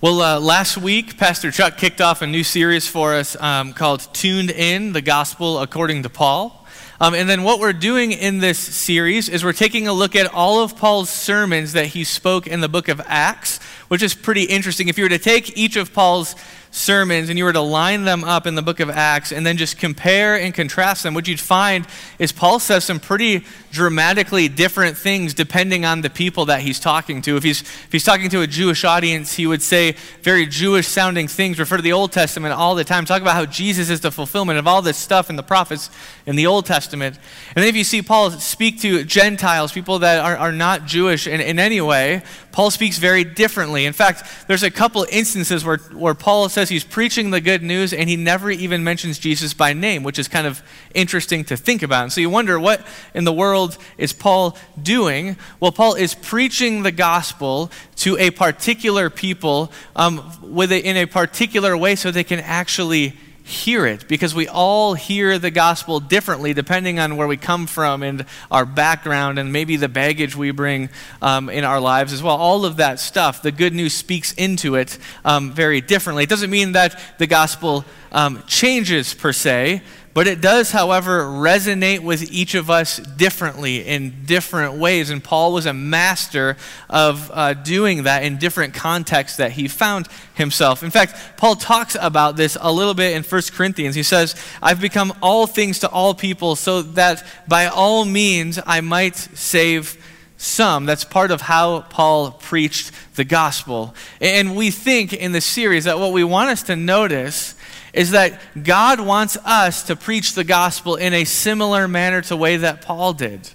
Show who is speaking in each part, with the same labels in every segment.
Speaker 1: Well, uh, last week, Pastor Chuck kicked off a new series for us um, called Tuned In The Gospel According to Paul. Um, and then what we're doing in this series is we're taking a look at all of Paul's sermons that he spoke in the book of Acts, which is pretty interesting. If you were to take each of Paul's sermons and you were to line them up in the book of Acts and then just compare and contrast them, what you'd find is Paul says some pretty dramatically different things depending on the people that he's talking to. If he's, if he's talking to a Jewish audience, he would say very Jewish sounding things, refer to the Old Testament all the time, talk about how Jesus is the fulfillment of all this stuff in the prophets in the Old Testament. And then if you see Paul speak to Gentiles, people that are, are not Jewish in, in any way, Paul speaks very differently. In fact, there's a couple instances where, where Paul says he's preaching the good news and he never even mentions Jesus by name, which is kind of interesting to think about. And so you wonder, what in the world is Paul doing? Well, Paul is preaching the gospel to a particular people um, with a, in a particular way so they can actually hear it because we all hear the gospel differently depending on where we come from and our background and maybe the baggage we bring um, in our lives as well. All of that stuff, the good news speaks into it um, very differently. It doesn't mean that the gospel um, changes per se, but it does, however, resonate with each of us differently in different ways. And Paul was a master of uh, doing that in different contexts that he found himself. In fact, Paul talks about this a little bit in 1 Corinthians. He says, I've become all things to all people so that by all means I might save some. That's part of how Paul preached the gospel. And we think in this series that what we want us to notice is that God wants us to preach the gospel in a similar manner to the way that Paul did.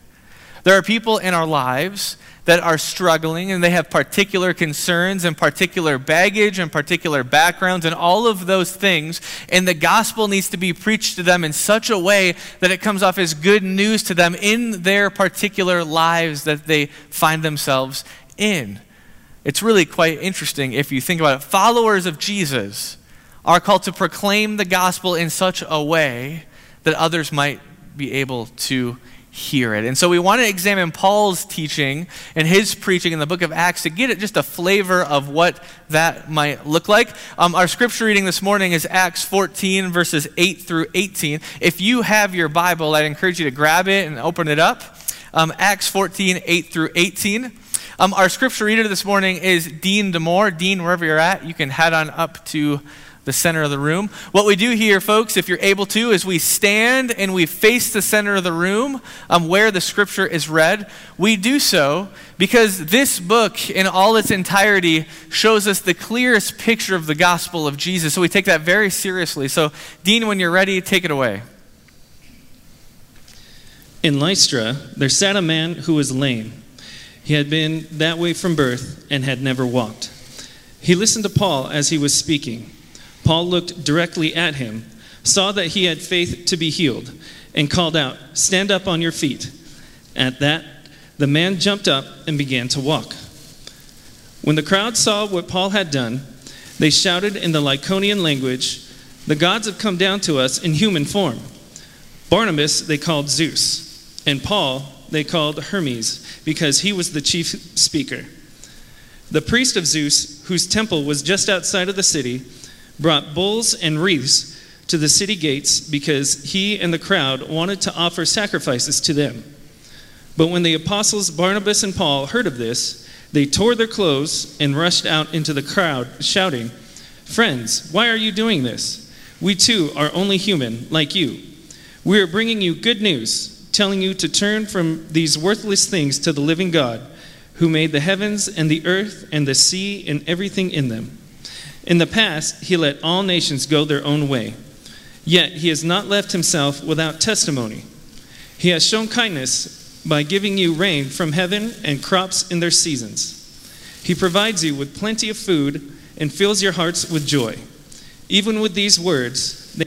Speaker 1: There are people in our lives that are struggling and they have particular concerns and particular baggage and particular backgrounds and all of those things. And the gospel needs to be preached to them in such a way that it comes off as good news to them in their particular lives that they find themselves in. It's really quite interesting if you think about it. Followers of Jesus are called to proclaim the gospel in such a way that others might be able to hear it. And so we want to examine Paul's teaching and his preaching in the book of Acts to get it just a flavor of what that might look like. Um, our scripture reading this morning is Acts 14, verses 8 through 18. If you have your Bible, I'd encourage you to grab it and open it up. Um, Acts 14, 8 through 18. Um, our scripture reader this morning is Dean Demore. Dean, wherever you're at, you can head on up to the center of the room. What we do here, folks, if you're able to, is we stand and we face the center of the room um, where the scripture is read. We do so because this book, in all its entirety, shows us the clearest picture of the gospel of Jesus. So we take that very seriously. So, Dean, when you're ready, take it away.
Speaker 2: In Lystra, there sat a man who was lame. He had been that way from birth and had never walked. He listened to Paul as he was speaking. Paul looked directly at him, saw that he had faith to be healed, and called out, Stand up on your feet. At that, the man jumped up and began to walk. When the crowd saw what Paul had done, they shouted in the Lycaonian language, The gods have come down to us in human form. Barnabas they called Zeus, and Paul they called Hermes, because he was the chief speaker. The priest of Zeus, whose temple was just outside of the city, brought bulls and wreaths to the city gates because he and the crowd wanted to offer sacrifices to them. But when the apostles Barnabas and Paul heard of this, they tore their clothes and rushed out into the crowd, shouting, Friends, why are you doing this? We too are only human, like you. We are bringing you good news, telling you to turn from these worthless things to the living God, who made the heavens and the earth and the sea and everything in them. In the past, he let all nations go their own way. Yet he has not left himself without testimony. He has shown kindness by giving you rain from heaven and crops in their seasons. He provides you with plenty of food and fills your hearts with joy. Even with these words, they,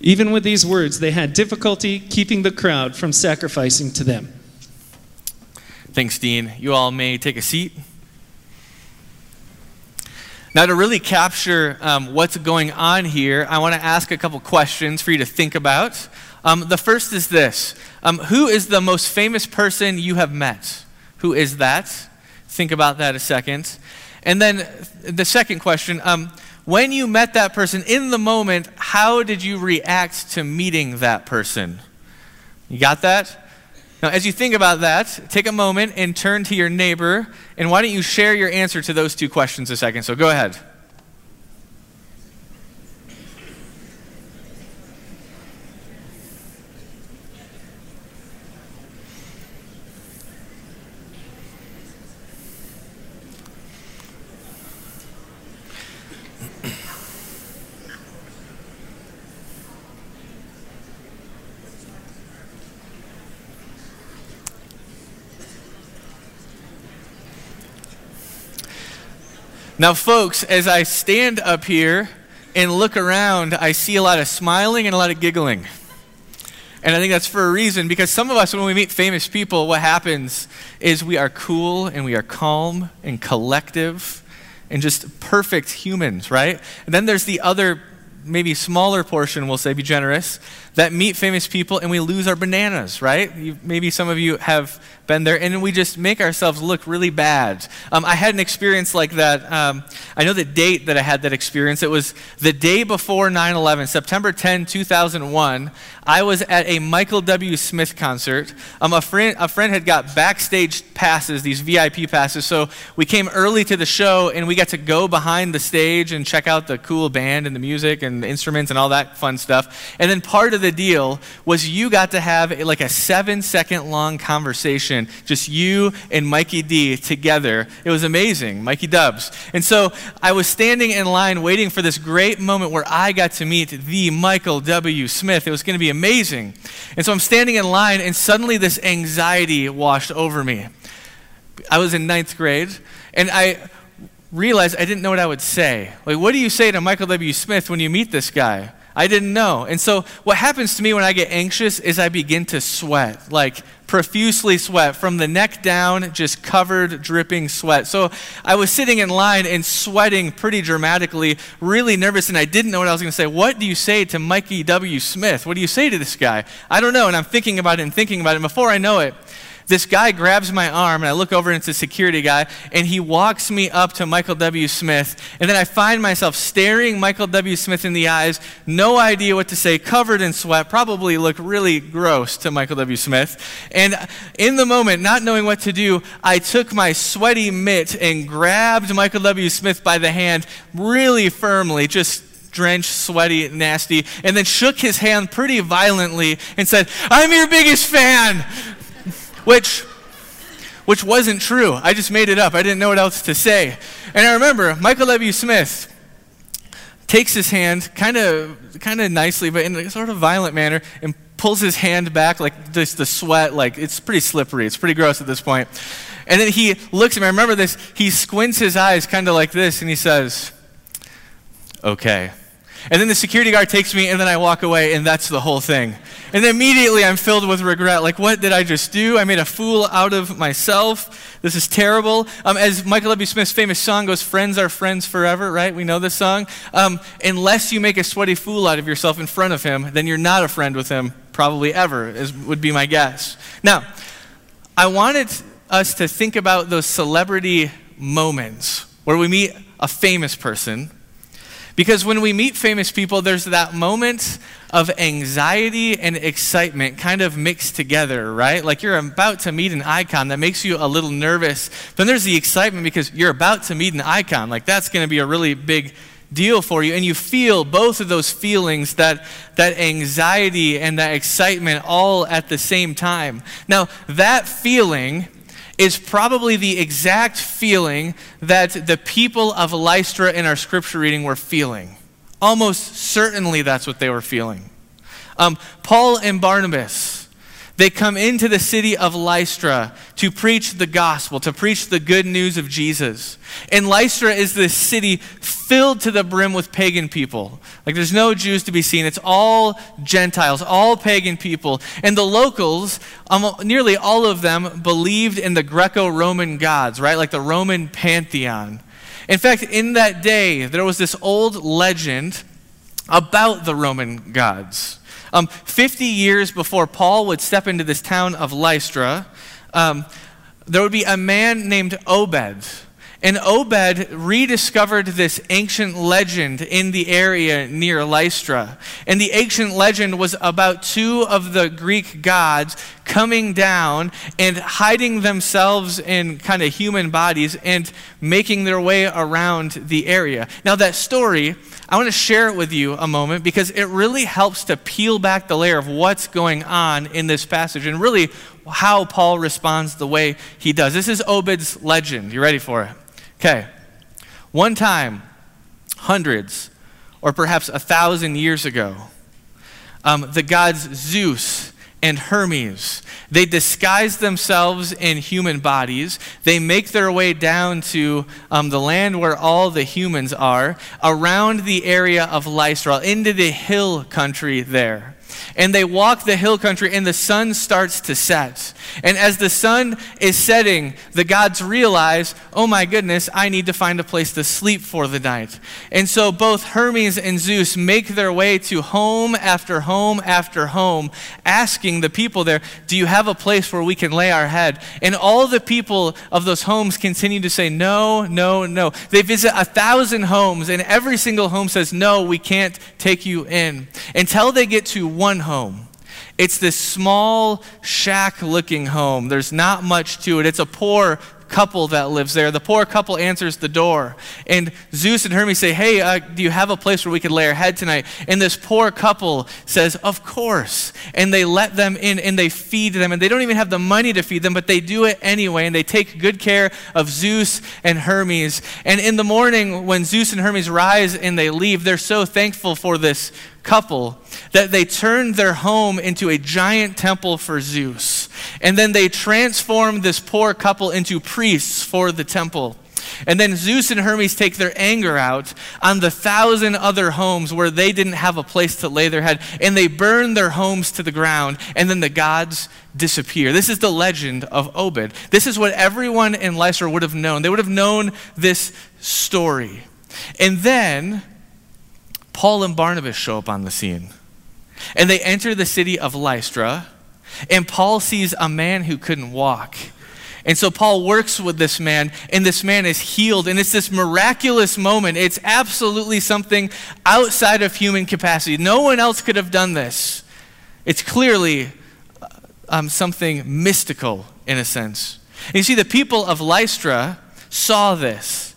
Speaker 2: even with these words, they had difficulty keeping the crowd from sacrificing to them.
Speaker 1: Thanks, Dean. You all may take a seat. Now, to really capture um, what's going on here, I want to ask a couple questions for you to think about. Um, the first is this um, Who is the most famous person you have met? Who is that? think about that a second. And then the second question um, when you met that person in the moment, how did you react to meeting that person? You got that? Now, as you think about that, take a moment and turn to your neighbor, and why don't you share your answer to those two questions a second? So go ahead. Now, folks, as I stand up here and look around, I see a lot of smiling and a lot of giggling. And I think that's for a reason because some of us, when we meet famous people, what happens is we are cool and we are calm and collective and just perfect humans, right? And then there's the other, maybe smaller portion, we'll say, be generous, that meet famous people and we lose our bananas, right? You, maybe some of you have been there, and we just make ourselves look really bad. Um, I had an experience like that. Um, I know the date that I had that experience. It was the day before 9 11, September 10, 2001. I was at a Michael W. Smith concert. Um, a, friend, a friend had got backstage passes, these VIP passes, so we came early to the show and we got to go behind the stage and check out the cool band and the music and the instruments and all that fun stuff. And then part of the deal was you got to have like a seven second long conversation just you and Mikey D together. It was amazing, Mikey Dubs. And so I was standing in line waiting for this great moment where I got to meet the Michael W. Smith. It was going to be amazing. And so I'm standing in line, and suddenly this anxiety washed over me. I was in ninth grade, and I realized I didn't know what I would say. Like, what do you say to Michael W. Smith when you meet this guy? I didn't know. And so, what happens to me when I get anxious is I begin to sweat, like profusely sweat from the neck down, just covered, dripping sweat. So, I was sitting in line and sweating pretty dramatically, really nervous, and I didn't know what I was going to say. What do you say to Mikey W. Smith? What do you say to this guy? I don't know. And I'm thinking about it and thinking about it. And before I know it, this guy grabs my arm, and I look over and it's a security guy, and he walks me up to Michael W. Smith. And then I find myself staring Michael W. Smith in the eyes, no idea what to say, covered in sweat, probably look really gross to Michael W. Smith. And in the moment, not knowing what to do, I took my sweaty mitt and grabbed Michael W. Smith by the hand really firmly, just drenched, sweaty, nasty, and then shook his hand pretty violently and said, I'm your biggest fan which which wasn't true. I just made it up. I didn't know what else to say. And I remember Michael W. Smith takes his hand kind of kind of nicely but in a sort of violent manner and pulls his hand back like just the sweat like it's pretty slippery. It's pretty gross at this point. And then he looks at me. I remember this. He squints his eyes kind of like this and he says, "Okay." And then the security guard takes me, and then I walk away, and that's the whole thing. And immediately I'm filled with regret. Like, what did I just do? I made a fool out of myself. This is terrible. Um, as Michael W. Smith's famous song goes, Friends are friends forever, right? We know this song. Um, unless you make a sweaty fool out of yourself in front of him, then you're not a friend with him, probably ever, is, would be my guess. Now, I wanted us to think about those celebrity moments where we meet a famous person because when we meet famous people, there's that moment of anxiety and excitement kind of mixed together, right? Like you're about to meet an icon that makes you a little nervous. Then there's the excitement because you're about to meet an icon. Like that's going to be a really big deal for you and you feel both of those feelings that that anxiety and that excitement all at the same time now that feeling is probably the exact feeling that the people of Lystra in our scripture reading were feeling. Almost certainly that's what they were feeling. Um, Paul and Barnabas they come into the city of Lystra to preach the gospel, to preach the good news of Jesus. And Lystra is this city filled to the brim with pagan people. Like there's no Jews to be seen. It's all Gentiles, all pagan people. And the locals, um, nearly all of them believed in the Greco Roman gods, right? Like the Roman pantheon. In fact, in that day, there was this old legend about the Roman gods. Um, 50 years before Paul would step into this town of Lystra, um, there would be a man named Ovid. And Ovid rediscovered this ancient legend in the area near Lystra. And the ancient legend was about two of the Greek gods coming down and hiding themselves in kind of human bodies and making their way around the area. Now, that story, I want to share it with you a moment because it really helps to peel back the layer of what's going on in this passage and really how Paul responds the way he does. This is Ovid's legend. You ready for it? Okay. One time, hundreds or perhaps a thousand years ago, um, the gods Zeus and Hermes. They disguise themselves in human bodies. They make their way down to um, the land where all the humans are, around the area of Lystra, into the hill country there and they walk the hill country, and the sun starts to set. And as the sun is setting, the gods realize, oh my goodness, I need to find a place to sleep for the night. And so both Hermes and Zeus make their way to home after home after home, asking the people there, do you have a place where we can lay our head? And all the people of those homes continue to say, no, no, no. They visit a thousand homes, and every single home says, no, we can't take you in. Until they get to one home. It's this small shack looking home. There's not much to it. It's a poor couple that lives there. The poor couple answers the door. And Zeus and Hermes say, Hey, uh, do you have a place where we could lay our head tonight? And this poor couple says, Of course. And they let them in and they feed them. And they don't even have the money to feed them, but they do it anyway. And they take good care of Zeus and Hermes. And in the morning, when Zeus and Hermes rise and they leave, they're so thankful for this couple that they turned their home into a giant temple for Zeus. And then they transformed this poor couple into priests for the temple. And then Zeus and Hermes take their anger out on the thousand other homes where they didn't have a place to lay their head, and they burn their homes to the ground, and then the gods disappear. This is the legend of Ovid. This is what everyone in Lystra would have known. They would have known this story. And then Paul and Barnabas show up on the scene. And they enter the city of Lystra, and Paul sees a man who couldn't walk. And so Paul works with this man, and this man is healed. And it's this miraculous moment. It's absolutely something outside of human capacity. No one else could have done this. It's clearly um, something mystical in a sense. And you see, the people of Lystra saw this.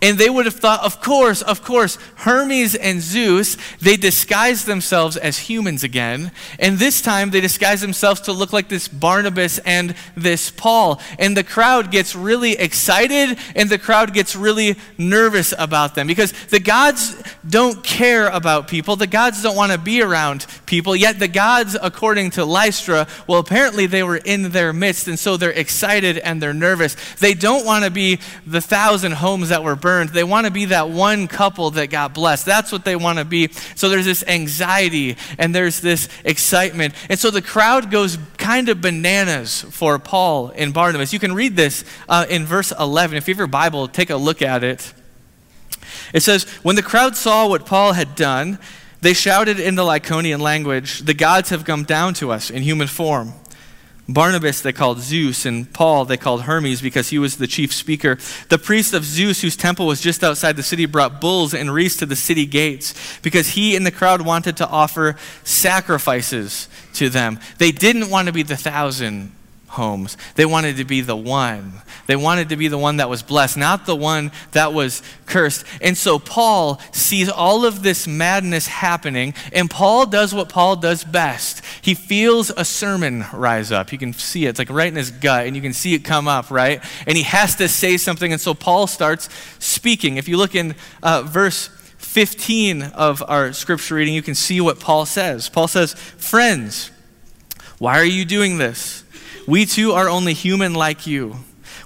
Speaker 1: And they would have thought, of course, of course, Hermes and Zeus, they disguised themselves as humans again. And this time they disguise themselves to look like this Barnabas and this Paul. And the crowd gets really excited and the crowd gets really nervous about them because the gods don't care about people. The gods don't want to be around people. Yet the gods, according to Lystra, well, apparently they were in their midst. And so they're excited and they're nervous. They don't want to be the thousand homes that were burned. They want to be that one couple that got blessed. That's what they want to be. So there's this anxiety and there's this excitement. And so the crowd goes kind of bananas for Paul and Barnabas. You can read this uh, in verse 11. If you have your Bible, take a look at it. It says, When the crowd saw what Paul had done, they shouted in the Lycaonian language, The gods have come down to us in human form. Barnabas they called Zeus, and Paul they called Hermes because he was the chief speaker. The priest of Zeus, whose temple was just outside the city, brought bulls and wreaths to the city gates because he and the crowd wanted to offer sacrifices to them. They didn't want to be the thousand homes. They wanted to be the one. They wanted to be the one that was blessed, not the one that was cursed. And so Paul sees all of this madness happening, and Paul does what Paul does best. He feels a sermon rise up. You can see it. It's like right in his gut, and you can see it come up, right? And he has to say something, and so Paul starts speaking. If you look in uh, verse 15 of our scripture reading, you can see what Paul says. Paul says, Friends, why are you doing this? We too are only human like you.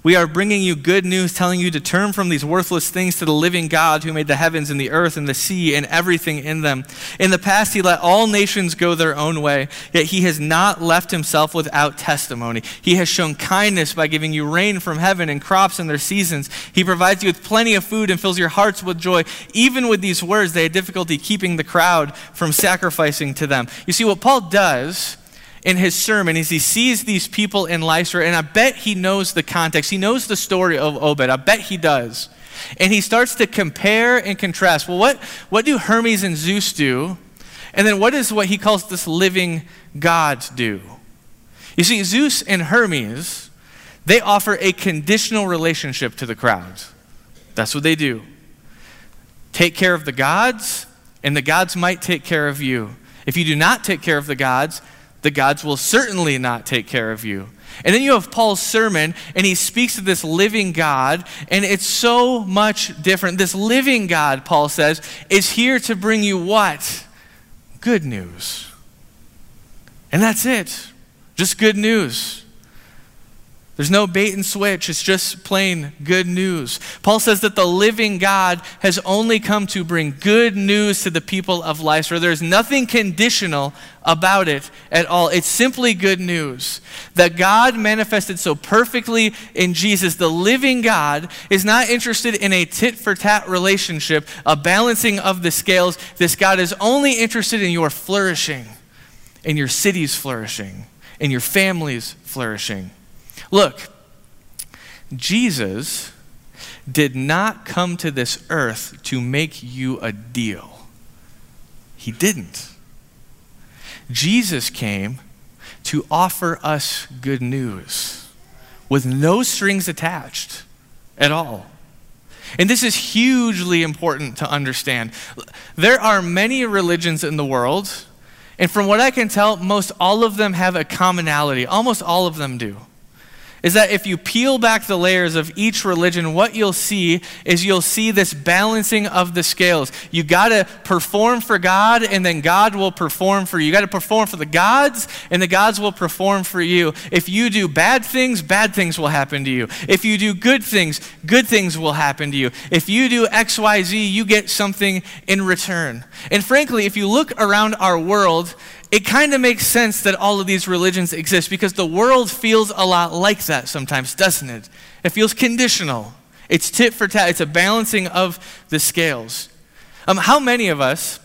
Speaker 1: We are bringing you good news, telling you to turn from these worthless things to the living God who made the heavens and the earth and the sea and everything in them. In the past, he let all nations go their own way, yet he has not left himself without testimony. He has shown kindness by giving you rain from heaven and crops in their seasons. He provides you with plenty of food and fills your hearts with joy. Even with these words, they had difficulty keeping the crowd from sacrificing to them. You see, what Paul does in his sermon as he sees these people in Lystra, and I bet he knows the context. He knows the story of Ovid. I bet he does. And he starts to compare and contrast. Well, what, what do Hermes and Zeus do? And then what is what he calls this living God do? You see, Zeus and Hermes, they offer a conditional relationship to the crowd. That's what they do. Take care of the gods, and the gods might take care of you. If you do not take care of the gods, the gods will certainly not take care of you. And then you have Paul's sermon, and he speaks of this living God, and it's so much different. This living God, Paul says, is here to bring you what? Good news. And that's it. Just good news. There's no bait and switch. It's just plain good news. Paul says that the living God has only come to bring good news to the people of Lystra. There's nothing conditional about it at all. It's simply good news. That God manifested so perfectly in Jesus, the living God, is not interested in a tit for tat relationship, a balancing of the scales. This God is only interested in your flourishing, in your city's flourishing, in your family's flourishing. Look, Jesus did not come to this earth to make you a deal. He didn't. Jesus came to offer us good news with no strings attached at all. And this is hugely important to understand. There are many religions in the world, and from what I can tell, most all of them have a commonality. Almost all of them do is that if you peel back the layers of each religion, what you'll see is you'll see this balancing of the scales. You got to perform for God, and then God will perform for you. You got to perform for the gods, and the gods will perform for you. If you do bad things, bad things will happen to you. If you do good things, good things will happen to you. If you do X, Y, Z, you get something in return. And frankly, if you look around our world, it kind of makes sense that all of these religions exist because the world feels a lot like that sometimes, doesn't it? It feels conditional. It's tit for tat, it's a balancing of the scales. Um, how many of us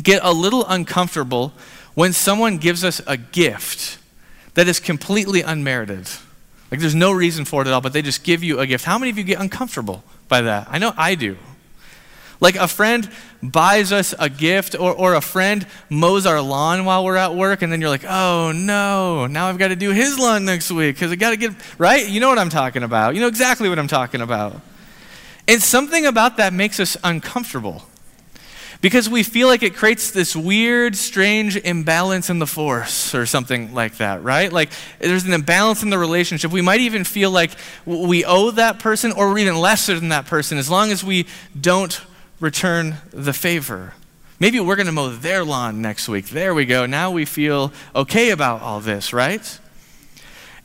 Speaker 1: get a little uncomfortable when someone gives us a gift that is completely unmerited? Like there's no reason for it at all, but they just give you a gift. How many of you get uncomfortable by that? I know I do. Like a friend buys us a gift, or, or a friend mows our lawn while we're at work, and then you're like, oh no, now I've got to do his lawn next week because I got to get, right? You know what I'm talking about. You know exactly what I'm talking about. And something about that makes us uncomfortable because we feel like it creates this weird, strange imbalance in the force or something like that, right? Like there's an imbalance in the relationship. We might even feel like we owe that person or we're even lesser than that person as long as we don't return the favor. Maybe we're going to mow their lawn next week. There we go. Now we feel okay about all this, right?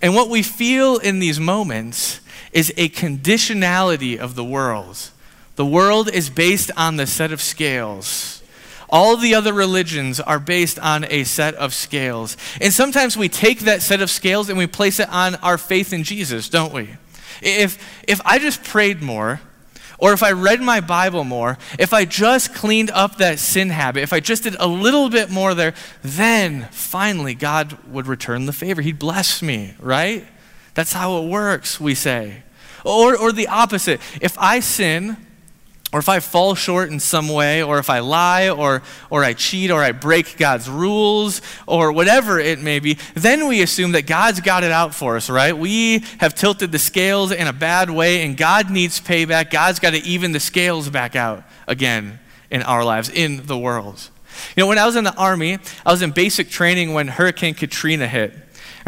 Speaker 1: And what we feel in these moments is a conditionality of the world. The world is based on the set of scales. All the other religions are based on a set of scales. And sometimes we take that set of scales and we place it on our faith in Jesus, don't we? If, if I just prayed more, or if I read my Bible more, if I just cleaned up that sin habit, if I just did a little bit more there, then finally God would return the favor. He'd bless me, right? That's how it works, we say. Or, or the opposite. If I sin, or if I fall short in some way, or if I lie, or, or I cheat, or I break God's rules, or whatever it may be, then we assume that God's got it out for us, right? We have tilted the scales in a bad way, and God needs payback. God's got to even the scales back out again in our lives, in the world. You know, when I was in the Army, I was in basic training when Hurricane Katrina hit.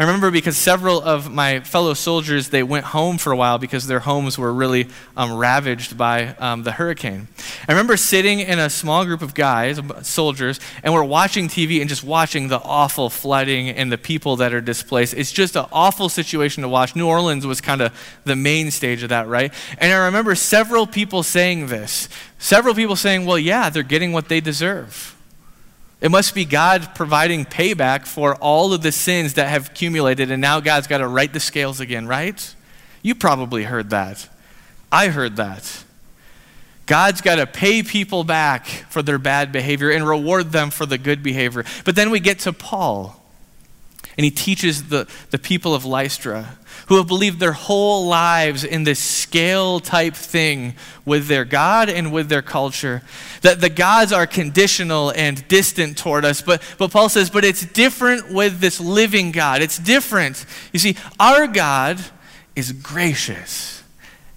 Speaker 1: I remember because several of my fellow soldiers, they went home for a while because their homes were really um, ravaged by um, the hurricane. I remember sitting in a small group of guys, soldiers, and we're watching TV and just watching the awful flooding and the people that are displaced. It's just an awful situation to watch. New Orleans was kind of the main stage of that, right? And I remember several people saying this. Several people saying, well, yeah, they're getting what they deserve. It must be God providing payback for all of the sins that have accumulated, and now God's got to right the scales again, right? You probably heard that. I heard that. God's got to pay people back for their bad behavior and reward them for the good behavior. But then we get to Paul. And he teaches the, the people of Lystra who have believed their whole lives in this scale type thing with their God and with their culture. That the gods are conditional and distant toward us. But, but Paul says, but it's different with this living God. It's different. You see, our God is gracious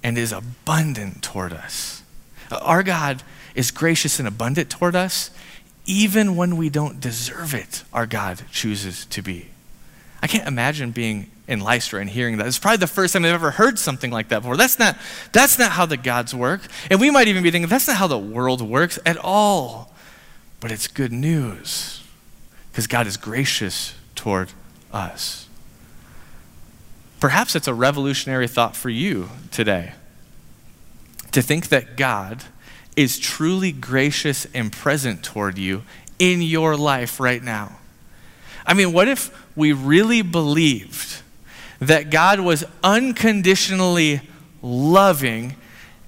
Speaker 1: and is abundant toward us. Our God is gracious and abundant toward us, even when we don't deserve it, our God chooses to be. I can't imagine being in Lystra and hearing that. It's probably the first time they've ever heard something like that before. That's not, that's not how the gods work. And we might even be thinking, that's not how the world works at all. But it's good news because God is gracious toward us. Perhaps it's a revolutionary thought for you today to think that God is truly gracious and present toward you in your life right now. I mean, what if we really believed that God was unconditionally loving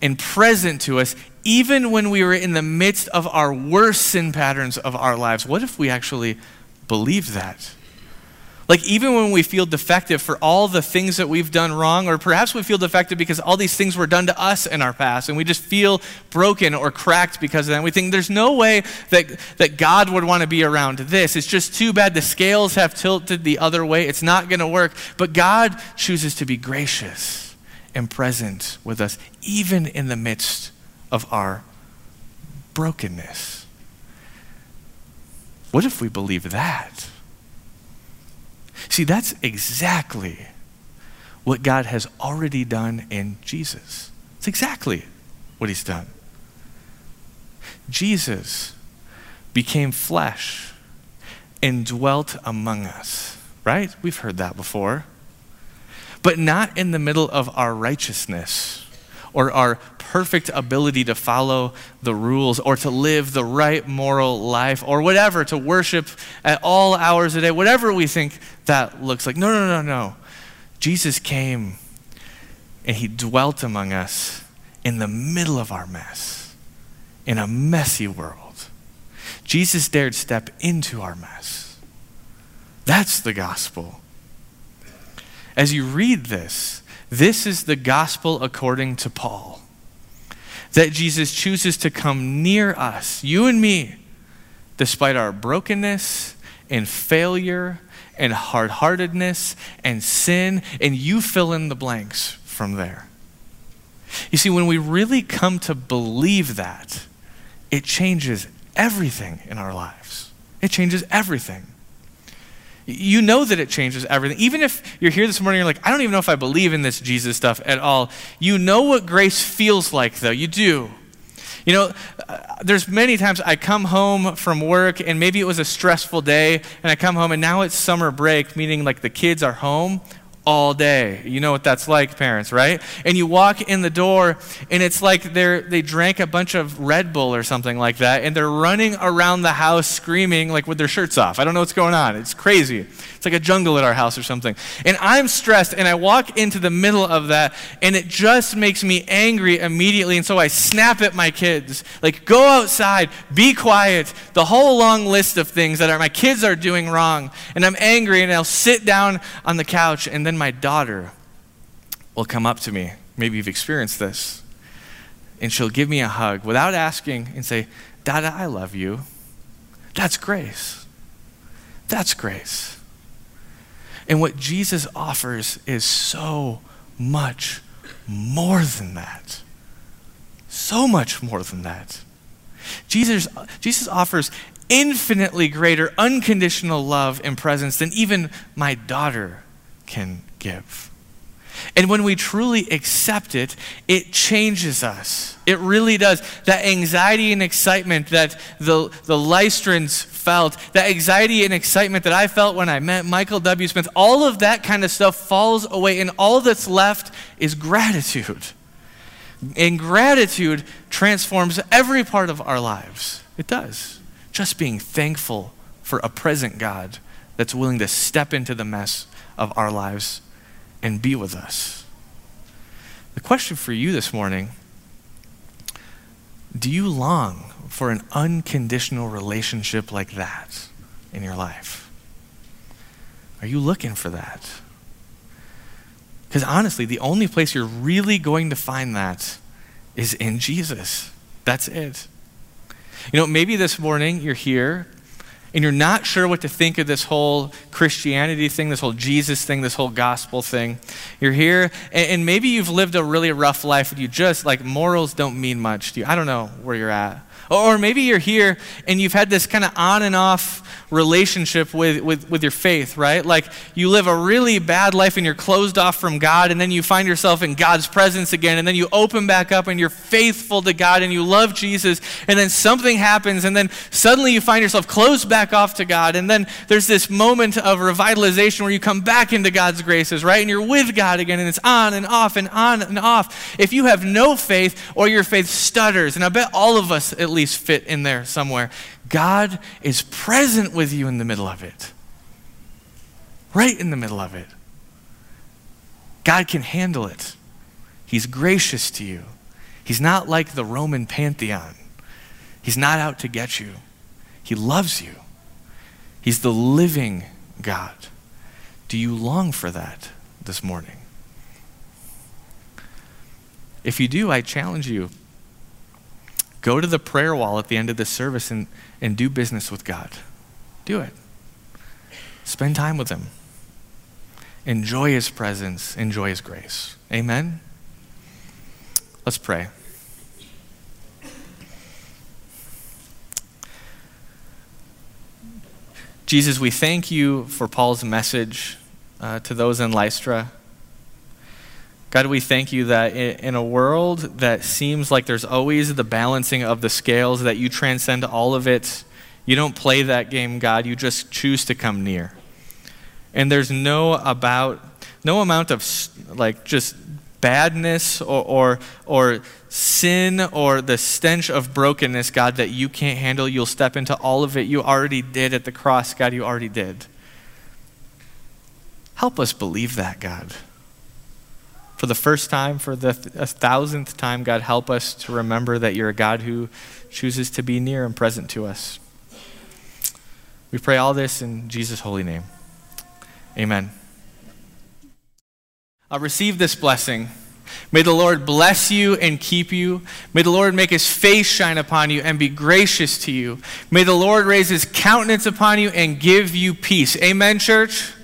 Speaker 1: and present to us even when we were in the midst of our worst sin patterns of our lives? What if we actually believed that? Like, even when we feel defective for all the things that we've done wrong, or perhaps we feel defective because all these things were done to us in our past, and we just feel broken or cracked because of that. We think there's no way that, that God would want to be around this. It's just too bad the scales have tilted the other way. It's not going to work. But God chooses to be gracious and present with us, even in the midst of our brokenness. What if we believe that? See, that's exactly what God has already done in Jesus. It's exactly what he's done. Jesus became flesh and dwelt among us, right? We've heard that before. But not in the middle of our righteousness or our perfect ability to follow the rules or to live the right moral life or whatever, to worship at all hours a day, whatever we think that looks like. No, no, no, no. Jesus came and he dwelt among us in the middle of our mess, in a messy world. Jesus dared step into our mess. That's the gospel. As you read this, this is the gospel according to Paul that Jesus chooses to come near us, you and me, despite our brokenness and failure and hard heartedness and sin, and you fill in the blanks from there. You see, when we really come to believe that, it changes everything in our lives. It changes everything. You know that it changes everything. Even if you're here this morning, you're like, I don't even know if I believe in this Jesus stuff at all. You know what grace feels like, though. You do. You know, uh, there's many times I come home from work and maybe it was a stressful day, and I come home and now it's summer break, meaning like the kids are home all day. You know what that's like, parents, right? And you walk in the door, and it's like they're, they drank a bunch of Red Bull or something like that, and they're running around the house screaming, like with their shirts off. I don't know what's going on. It's crazy. It's like a jungle at our house or something. And I'm stressed, and I walk into the middle of that, and it just makes me angry immediately. And so I snap at my kids, like, go outside, be quiet, the whole long list of things that are, my kids are doing wrong. And I'm angry, and I'll sit down on the couch, and then my daughter will come up to me. Maybe you've experienced this. And she'll give me a hug without asking and say, Dada, I love you. That's grace. That's grace. And what Jesus offers is so much more than that. So much more than that. Jesus, Jesus offers infinitely greater unconditional love and presence than even my daughter can give. And when we truly accept it, it changes us. It really does. That anxiety and excitement that the, the Lystrans felt, that anxiety and excitement that I felt when I met Michael W. Smith, all of that kind of stuff falls away, and all that's left is gratitude. And gratitude transforms every part of our lives. It does. Just being thankful for a present God that's willing to step into the mess of our lives and be with us. The question for you this morning do you long for an unconditional relationship like that in your life? Are you looking for that? Because honestly, the only place you're really going to find that is in Jesus. That's it. You know, maybe this morning you're here and you're not sure what to think of this whole Christianity thing, this whole Jesus thing, this whole gospel thing. You're here, and, and maybe you've lived a really rough life and you just, like, morals don't mean much to you. I don't know where you're at. Or maybe you're here and you've had this kind of on and off relationship with, with, with your faith, right? Like you live a really bad life and you're closed off from God, and then you find yourself in God's presence again, and then you open back up and you're faithful to God and you love Jesus, and then something happens, and then suddenly you find yourself closed back off to God, and then there's this moment of revitalization where you come back into God's graces, right? And you're with God again, and it's on and off and on and off. If you have no faith or your faith stutters, and I bet all of us at least fit in there somewhere, God is present with you in the middle of it. Right in the middle of it. God can handle it. He's gracious to you. He's not like the Roman pantheon. He's not out to get you. He loves you. He's the living God. Do you long for that this morning? If you do, I challenge you Go to the prayer wall at the end of the service and, and do business with God. Do it. Spend time with Him. Enjoy His presence, enjoy His grace. Amen? Let's pray. Jesus, we thank you for Paul's message uh, to those in Lystra. God, we thank you that in a world that seems like there's always the balancing of the scales, that you transcend all of it. You don't play that game, God. You just choose to come near. And there's no about no amount of like just badness or, or, or sin or the stench of brokenness, God, that you can't handle. You'll step into all of it. You already did at the cross, God. You already did. Help us believe that, God for the first time, for the th- a thousandth time, God, help us to remember that you're a God who chooses to be near and present to us. We pray all this in Jesus' holy name. Amen. I'll receive this blessing. May the Lord bless you and keep you. May the Lord make his face shine upon you and be gracious to you. May the Lord raise his countenance upon you and give you peace. Amen, church.